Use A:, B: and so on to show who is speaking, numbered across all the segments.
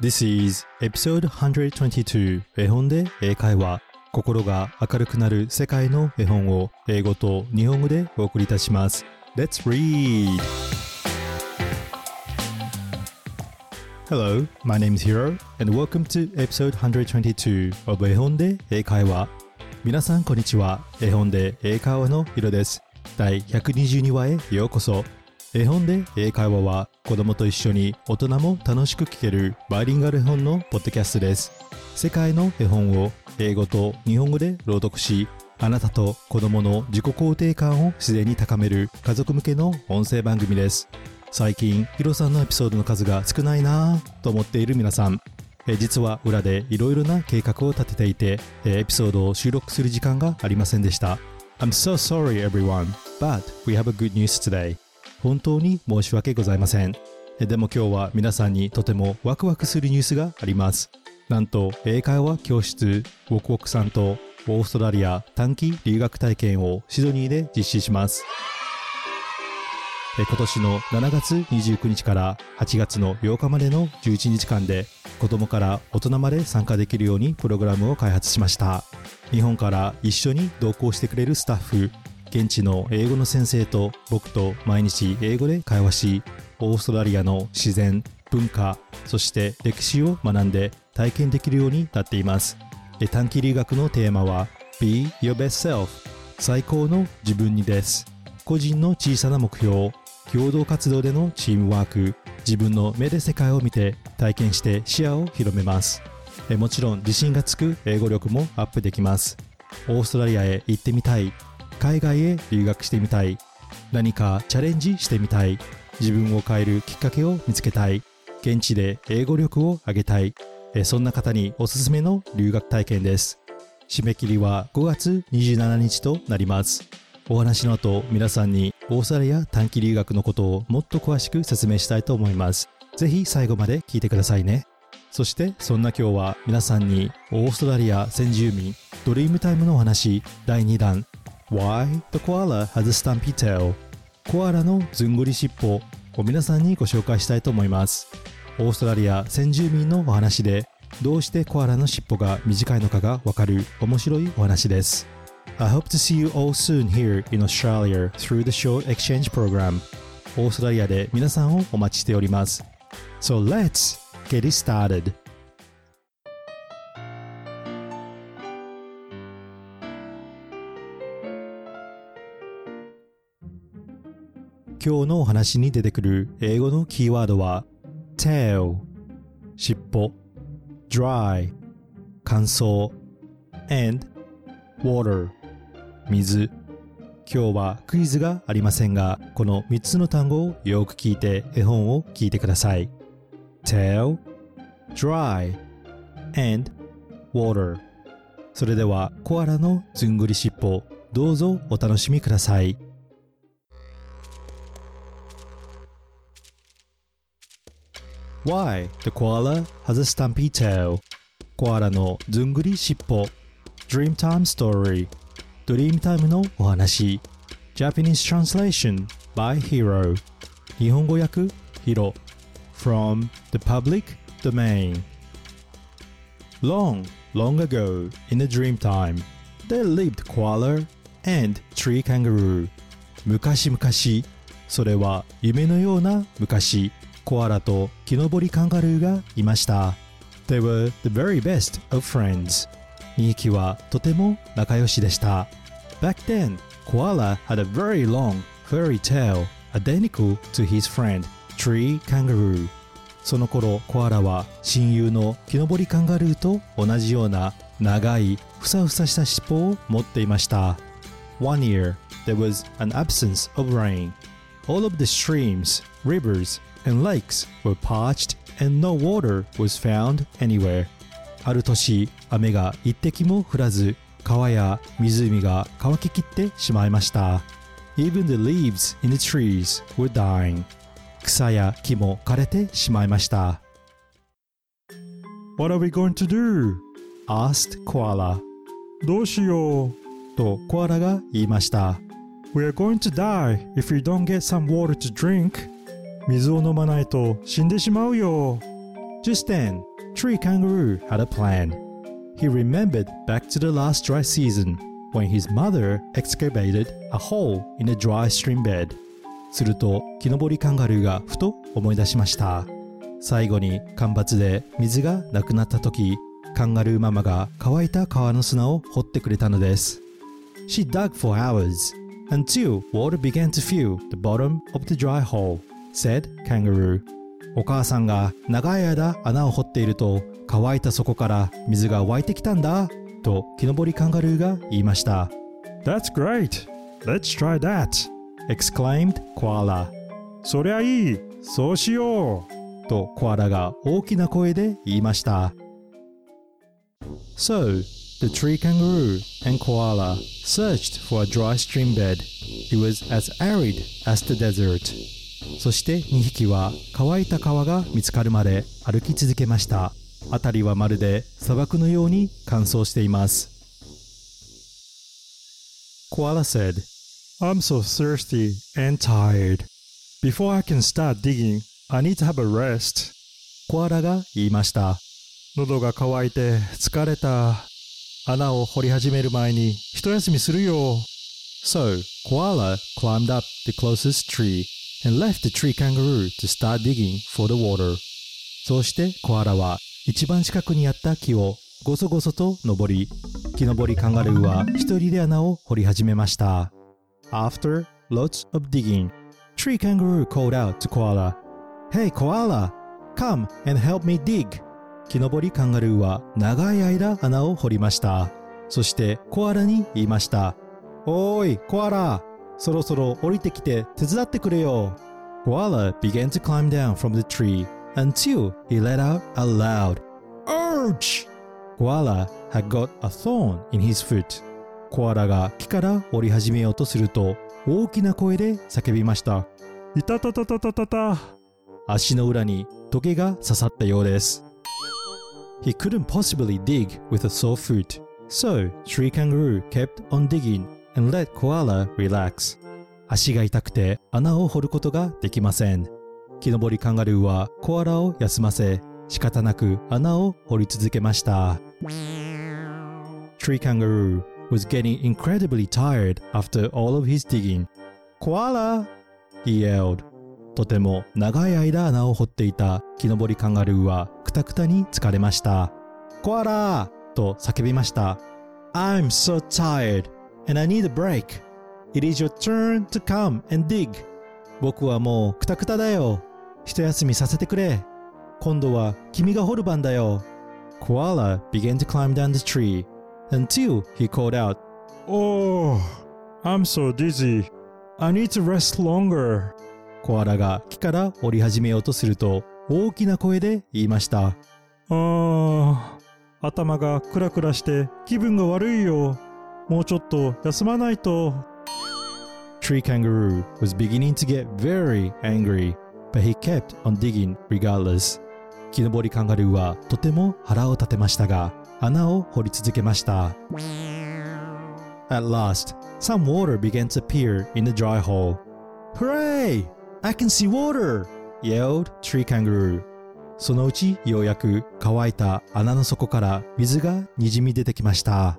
A: This is episode 122絵本で英会話。心が明るくなる世界の絵本を英語と日本語でお送りいたします。Let's read! Hello, my name is Hiro and welcome to episode 122 of 絵本で英会話。皆さんこんにちは。絵本で英会話のヒロです。第122話へようこそ。絵本で英会話は子供と一緒に大人も楽しく聞けるバイリンガル絵本のポッドキャストです。世界の絵本を英語と日本語で朗読しあなたと子供の自己肯定感を自然に高める家族向けの音声番組です。最近ヒロさんのエピソードの数が少ないなぁと思っている皆さん。え実は裏でいろいろな計画を立てていてエピソードを収録する時間がありませんでした。I'm so sorry everyone, but we have a good news today. 本当に申し訳ございません。でも今日は皆さんにとてもワクワクするニュースがあります。なんと英会話教室ウォクウォクさんとオーストラリア短期留学体験をシドニーで実施します。今年の7月29日から8月の8日までの11日間で子供から大人まで参加できるようにプログラムを開発しました。日本から一緒に同行してくれるスタッフ現地の英語の先生と僕と毎日英語で会話しオーストラリアの自然文化そして歴史を学んで体験できるようになっています。短期留学のテーマは Be Your Best Self 最高の自分にです。個人の小さな目標。共同活動でのチームワーク。自分の目で世界を見て体験して視野を広めます。もちろん自信がつく英語力もアップできます。オーストラリアへ行ってみたい。海外へ留学してみたい。何かチャレンジしてみたい。自分を変えるきっかけを見つけたい。現地で英語力を上げたい。そんな方におすすめの留学体験です。締め切りは5月27日となります。お話の後皆さんにオーストラリア短期留学のことをもっと詳しく説明したいと思います。ぜひ最後まで聞いてくださいね。そしてそんな今日は皆さんにオーストラリア先住民ドリームタイムのお話第2弾 Why the koala has a stumpy tail コアラのずんぐり尻尾を皆さんにご紹介したいと思いますオーストラリア先住民のお話でどうしてコアラの尻尾が短いのかがわかる面白いお話です I hope to see you all soon here in Australia through the short exchange program オーストラリアで皆さんをお待ちしております So let's get it started 今日のお話に出てくる英語のキーワードは tail 尻尾 dry 乾燥 and water 水。今日はクイズがありませんがこの3つの単語をよく聞いて絵本を聞いてください。tail dry and water それではコアラのずんぐり尻尾どうぞお楽しみください。Why the koala has a stumpy tail コアラのずんぐり尻尾 Dreamtime Story ドリームタイムのお話 Japanese Translation by Hero 日本語訳ヒロ From the Public Domain Long, long ago in a dreamtime there lived koala and tree kangaroo 昔々それは夢のような昔 コアラと木登りカンガルーがいました They were the very best of friends 2匹はとても仲良しでした Back then, Koala had a very long, furry tail identical to his friend, Tree Kangaroo その頃コアラは親友の木登りカンガルーと同じような長いふさふさした尻尾を持っていました One year, there was an absence of rain. All of the streams, rivers, and lakes were parched and no water was found anywhere. ある年、雨が一滴も降らず、川や湖が乾ききってしまいました。Even the leaves in the trees were dying. 草や木も枯れてしまいました。What are we going to do? asked Koala. どうしようとコアラが言いました。We are going to die if we don't get some water to drink. 水を飲まないと死んでしまうよ。Just then, Tree Kangaroo had a plan. He remembered back to the last dry season when his mother excavated a hole in a dry stream bed. すると、木登りカンガルーがふと思い出しました。最後に干ばつで水がなくなった時、カンガルーママが乾いた川の砂を掘ってくれたのです。She dug for hours until water began to fill the bottom of the dry hole, said kangaroo. お母さんが長い間穴を掘っていると乾いた底から水が湧いてきたんだと木登りカンガルーが言いました。That's great! Let's try that! exclaimed koala. そりゃいいそうしようとコアラが大きな声で言いました。So, the tree kangaroo and koala searched for a dry stream bed. It was as arid as the desert. そして2匹は乾いた川が見つかるまで歩き続けました。辺りはまるで砂漠のように乾燥しています。Koala said, I'm so thirsty and tired. Before I can start digging, I need to have a rest. コアラが言いました。喉が渇いて疲れた。穴を掘り始める前に一休みするよ。So, Koala climbed up the closest tree and left the tree kangaroo to start digging for the water. そしてコアラは一番近くにあった木をごそごそと登り、木登りカンガルーは一人で穴を掘り始めました。After lots of digging, tree kangaroo called out to koala, Hey koala, come and help me dig. 木登りカンガルーは長い間穴を掘りました。そしてコアラに言いました。おーい、コアラ、そろそろ降りてきて手伝ってくれよ。Koala began to climb down from the tree until he let out a loud Ouch! Koala had got a thorn in his foot. コアラが木から降り始めようとすると大きな声で叫びました。いたたたたたたた。足の裏にトゲが刺さったようです。He couldn't possibly dig with a sore foot, so Tree Kangaroo kept on digging and let Koala relax. 足が痛くて穴を掘ることができません。木登りカンガルーはコアラを休ませ、仕方なく穴を掘り続けました。Tree Kangaroo was getting incredibly tired after all of his digging. Koala! He yelled. とても長い間穴を掘っていた木登りカンガルーはくたくたに疲れました。コアラと叫びました。I'm so tired and I need a break. It is your turn to come and dig. 僕はもうくたくただよ。一休みさせてくれ。今度は君が掘る番だよ。Koala began to climb down the tree until he called out, Oh, I'm so dizzy. I need to rest longer. コアラが木から降り始めようとすると大きな声で言いました。あー、頭がクラクラして気分が悪いよ。もうちょっと休まないと。Tree Kangaroo was beginning to get very angry, but he kept on digging regardless. 木登りカンガルーはとても腹を立てましたが、穴を掘り続けました。At last, some water began to appear in the dry hole. Hooray! I can see water! yelled Tree Kangaroo. そのうちようやく乾いた穴の底から水がにじみ出てきました。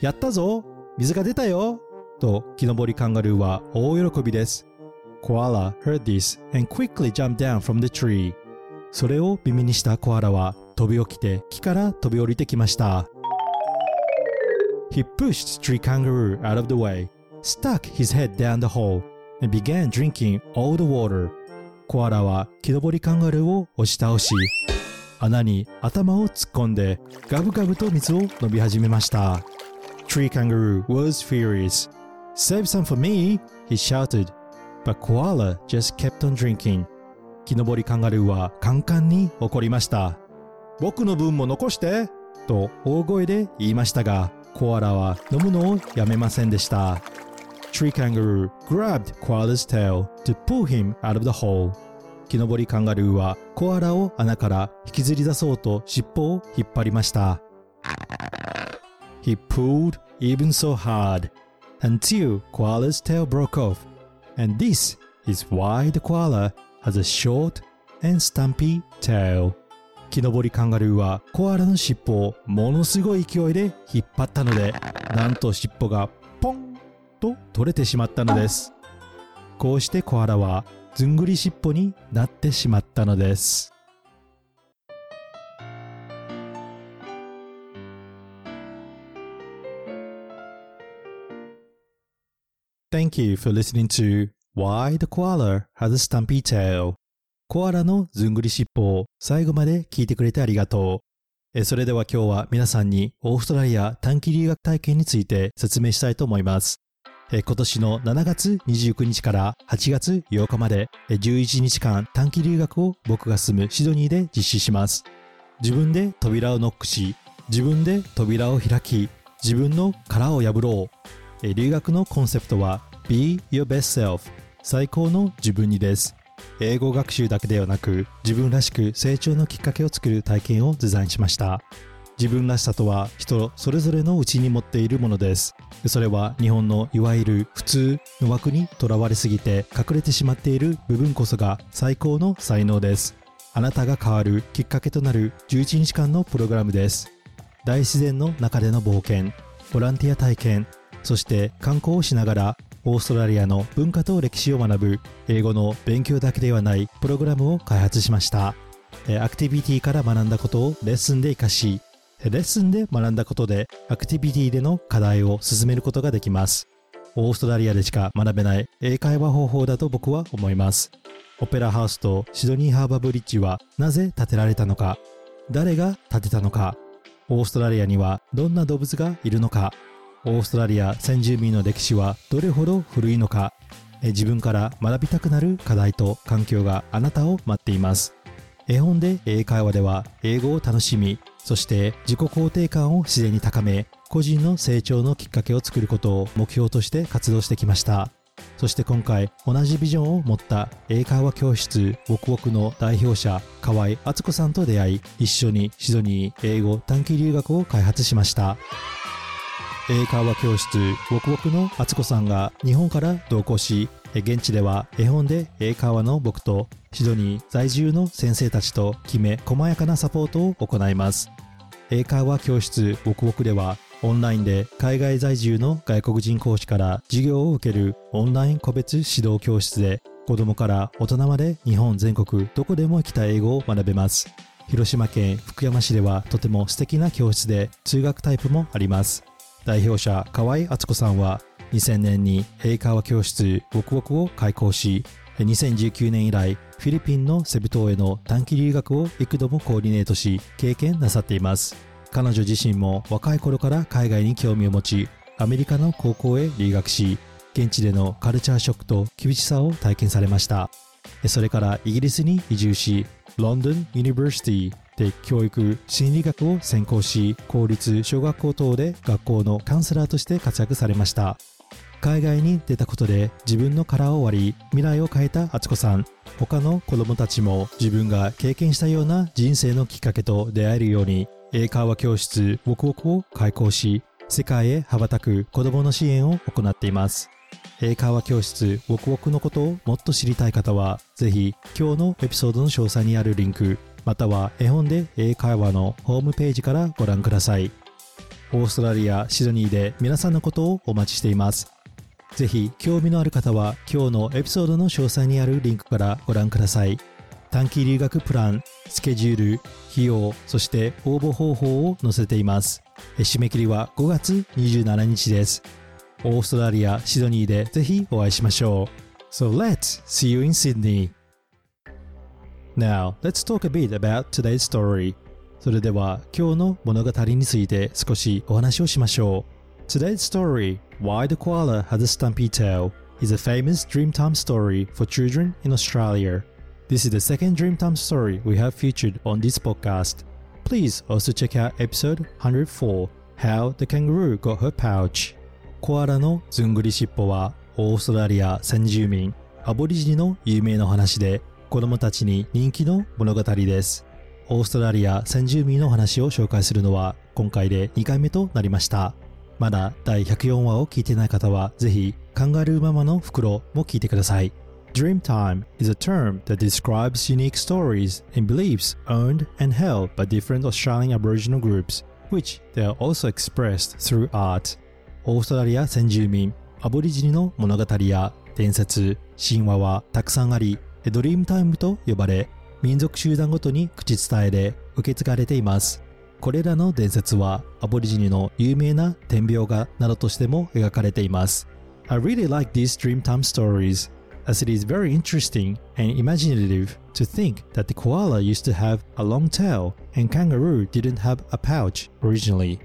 A: やったぞ水が出たよと木登りカンガルーは大喜びです。Koala heard this and quickly jumped down from the tree. それを耳にしたコアラは飛び起きて木から飛び降りてきました。He pushed Tree Kangaroo out of the way, stuck his head down the hole, and began drinking all the water. コアラは木登りカンガルーを押し倒し、穴に頭を突っ込んでガブガブと水を飲み始めました。Tree Kangaroo was furious. Save some for me, he shouted. But Koala just kept on drinking. 木登りカンガルーはカンカンに怒りました。僕の分も残してと大声で言いましたが、コアラは飲むのをやめませんでした。Tree kangaroo grabbed Koala's tail to pull him out of the hole. 木登りカンガルーはコアラを穴から引きずり出そうと尻尾を引っ張りました。He pulled even so hard until Koala's tail broke off. And this is why the koala has a short, and stumpy tail. 木登りカンガルーはコアラの尻尾をものすごい勢いで引っ張ったのでなんと尻尾がポンと取れてしまったのですこうしてコアラはずんぐり尻尾になってしまったのです Thank you for listening to Why the Koala Has a Stumpy Tail コアラのずんぐり尻尾を最後まで聞いてくれてありがとう。それでは今日は皆さんにオーストラリア短期留学体験について説明したいと思います。今年の7月29日から8月8日まで11日間短期留学を僕が住むシドニーで実施します。自分で扉をノックし、自分で扉を開き、自分の殻を破ろう。留学のコンセプトは Be Your Best Self 最高の自分にです。英語学習だけではなく自分らしく成長のきっかけを作る体験をデザインしました。自分らしさとは人それぞれのうちに持っているものです。それは日本のいわゆる普通の枠にとらわれすぎて隠れてしまっている部分こそが最高の才能です。あなたが変わるきっかけとなる11日間のプログラムです。大自然の中での冒険。ボランティア体験。そして観光をしながらオーストラリアの文化と歴史を学ぶ英語の勉強だけではないプログラムを開発しました。アクティビティから学んだことをレッスンで活かしレッスンで学んだことでアクティビティでの課題を進めることができます。オーストラリアでしか学べない英会話方法だと僕は思います。オペラハウスとシドニーハーバーブリッジはなぜ建てられたのか。誰が建てたのか。オーストラリアにはどんな動物がいるのか。オーストラリア先住民の歴史はどれほど古いのか自分から学びたくなる課題と環境があなたを待っています。絵本で英会話では英語を楽しみそして自己肯定感を自然に高め個人の成長のきっかけを作ることを目標として活動してきました。そして今回同じビジョンを持った英会話教室ウォクウォクの代表者河合敦子さんと出会い一緒にシドニー英語短期留学を開発しました。英会話教室ウォクウォクの敦子さんが日本から同行し現地では絵本で英会話の僕とシドニー在住の先生たちときめ細やかなサポートを行います。英会話教室ウォクウォクではオンラインで海外在住の外国人講師から授業を受けるオンライン個別指導教室で子供から大人まで日本全国どこでも生きた英語を学べます。広島県福山市ではとても素敵な教室で通学タイプもあります。代表者河合敦子さんは2000年に英会話教室ウォクウォクを開講し2019年以来フィリピンのセブ島への短期留学を幾度もコーディネートし経験なさっています。彼女自身も若い頃から海外に興味を持ちアメリカの高校へ留学し現地でのカルチャーショックと厳しさを体験されました。それからイギリスに移住しロンドン・ユニバーシティで教育心理学を専攻し公立小学校等で学校のカウンセラーとして活躍されました。海外に出たことで自分の殻を割り未来を変えた敦子さん。他の子供たちも自分が経験したような人生のきっかけと出会えるように英会話教室ウォクウォクを開講し世界へ羽ばたく子供の支援を行っています。英会話教室ウォクウォクのことをもっと知りたい方はぜひ今日のエピソードの詳細にあるリンクまたは絵本で英会話のホームページからご覧ください。オーストラリア・シドニーで皆さんのことをお待ちしています。ぜひ興味のある方は今日のエピソードの詳細にあるリンクからご覧ください。短期留学プラン、スケジュール、費用、そして応募方法を載せています。締め切りは5月27日です。オーストラリア・シドニーでぜひお会いしましょう。So let's see you in Sydney! Now, let's talk a bit about today's story. それでは今日の物語について少しお話をしましょう。Today's story, Why the Koala Has a Stumpy Tail, is a famous Dreamtime story for children in Australia. This is the second Dreamtime story we have featured on this podcast. Please also check out episode 104, How the Kangaroo Got Her Pouch. コアラのずんぐり尻尾はオーストラリア先住民アボリジニの有名な話で 子供たちに人気の物語です。オーストラリア先住民の話を紹介するのは今回で2回目となりました。まだ第104話を聞いてない方はぜひカンガルーママの袋も聞いてください。Dreamtime is a term that describes unique stories and beliefs owned and held by different Australian Aboriginal groups, which they are also expressed through art. オーストラリア先住民、アボリジニの物語や伝説、神話はたくさんあり、ドリームタイムと呼ばれ、民族集団ごとに口伝えで受け継がれています。これらの伝説はアボリジニの有名な天描画などとしても描かれています。I really like these Dreamtime stories as it is very interesting and imaginative to think that the koala used to have a long tail and kangaroo didn't have a pouch originally.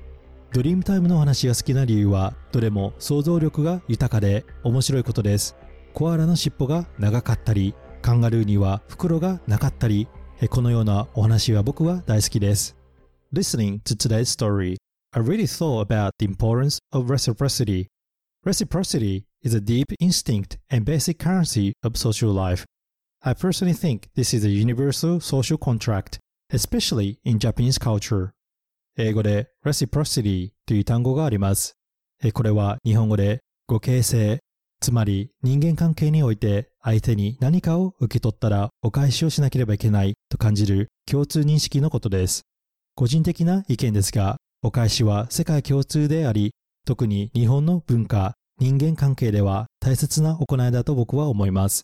A: ドリームタイムの話が好きな理由はどれも想像力が豊かで面白いことです。コアラの尻尾が長かったり、カンガルーには袋がなかったり、このようなお話は僕は大好きです。Listening to today's story, I really thought about the importance of reciprocity. Reciprocity is a deep instinct and basic currency of social life. I personally think this is a universal social contract, especially in Japanese culture. 英語で reciprocity という単語があります。これは日本語で互形性、つまり人間関係において相手に何かを受け取ったらお返しをしなければいけないと感じる共通認識のことです。個人的な意見ですが、お返しは世界共通であり、特に日本の文化、人間関係では大切な行いだと僕は思います。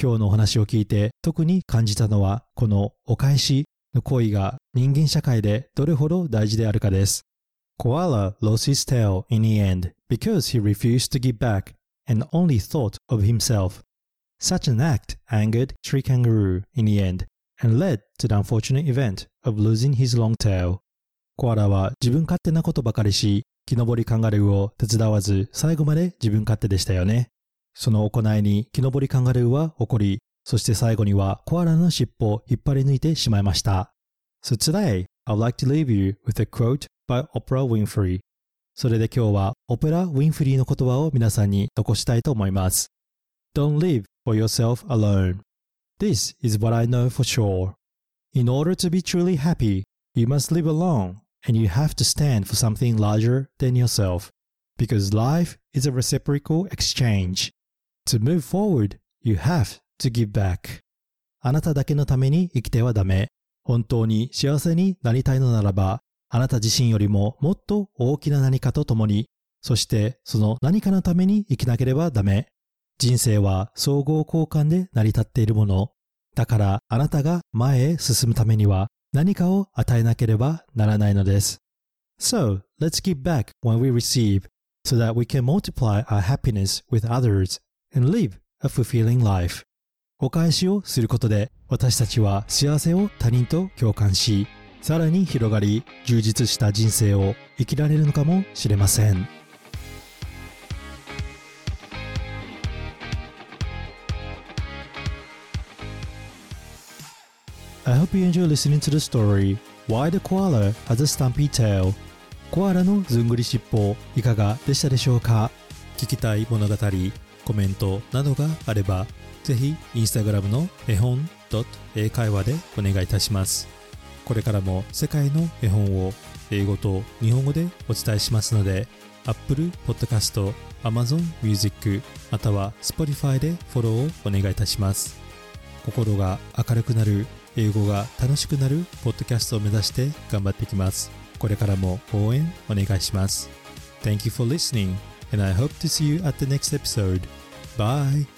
A: 今日のお話を聞いて特に感じたのはこのお返しの行為が人間社会でどれほど大事であるかです。Koala lost his tail in the end because he refused to give back and only thought of himself. Such an act angered Tree Kangaroo in the end and led to the unfortunate event of losing his long tail. コアラは自分勝手なことばかりし、木登りカンガルーを手伝わず最後まで自分勝手でしたよね。その行いに木登りカンガルーは怒り、そして最後にはコアラの尻尾を引っ張り抜いてしまいました。So today, I'd like to leave you with a quote by Oprah Winfrey. それで今日はオペラ・ウィンフリーの言葉を皆さんに残したいと思います。Don't live for yourself alone. This is what I know for sure. In order to be truly happy, you must live alone and you have to stand for something larger than yourself because life is a reciprocal exchange. To move forward, you have to give back. あなただけのために生きてはダメ。本当に幸せになりたいのならば、あなた自身よりももっと大きな何かと共に、そしてその何かのために生きなければダメ。人生は総合交換で成り立っているもの。だからあなたが前へ進むためには何かを与えなければならないのです。So, let's give back when we receive so that we can multiply our happiness with others and live a fulfilling life. お返しをすることで私たちは幸せを他人と共感し、さらに広がり充実した人生を生きられるのかもしれません。I hope you enjoy listening to the story. Why the Koala has a Stumpy Tail? コアラのずんぐり尻尾いかがでしたでしょうか？聞きたい物語、コメントなどがあればぜひインスタグラムの絵本英会話でお願いいたします。これからも世界の絵本を英語と日本語でお伝えしますので Apple Podcast、Amazon Music または Spotify でフォローをお願いいたします。心が明るくなる英語が楽しくなるポッドキャストを目指して頑張っていきます。これからも応援お願いします。Thank you for listening and I hope to see you at the next episode. Bye!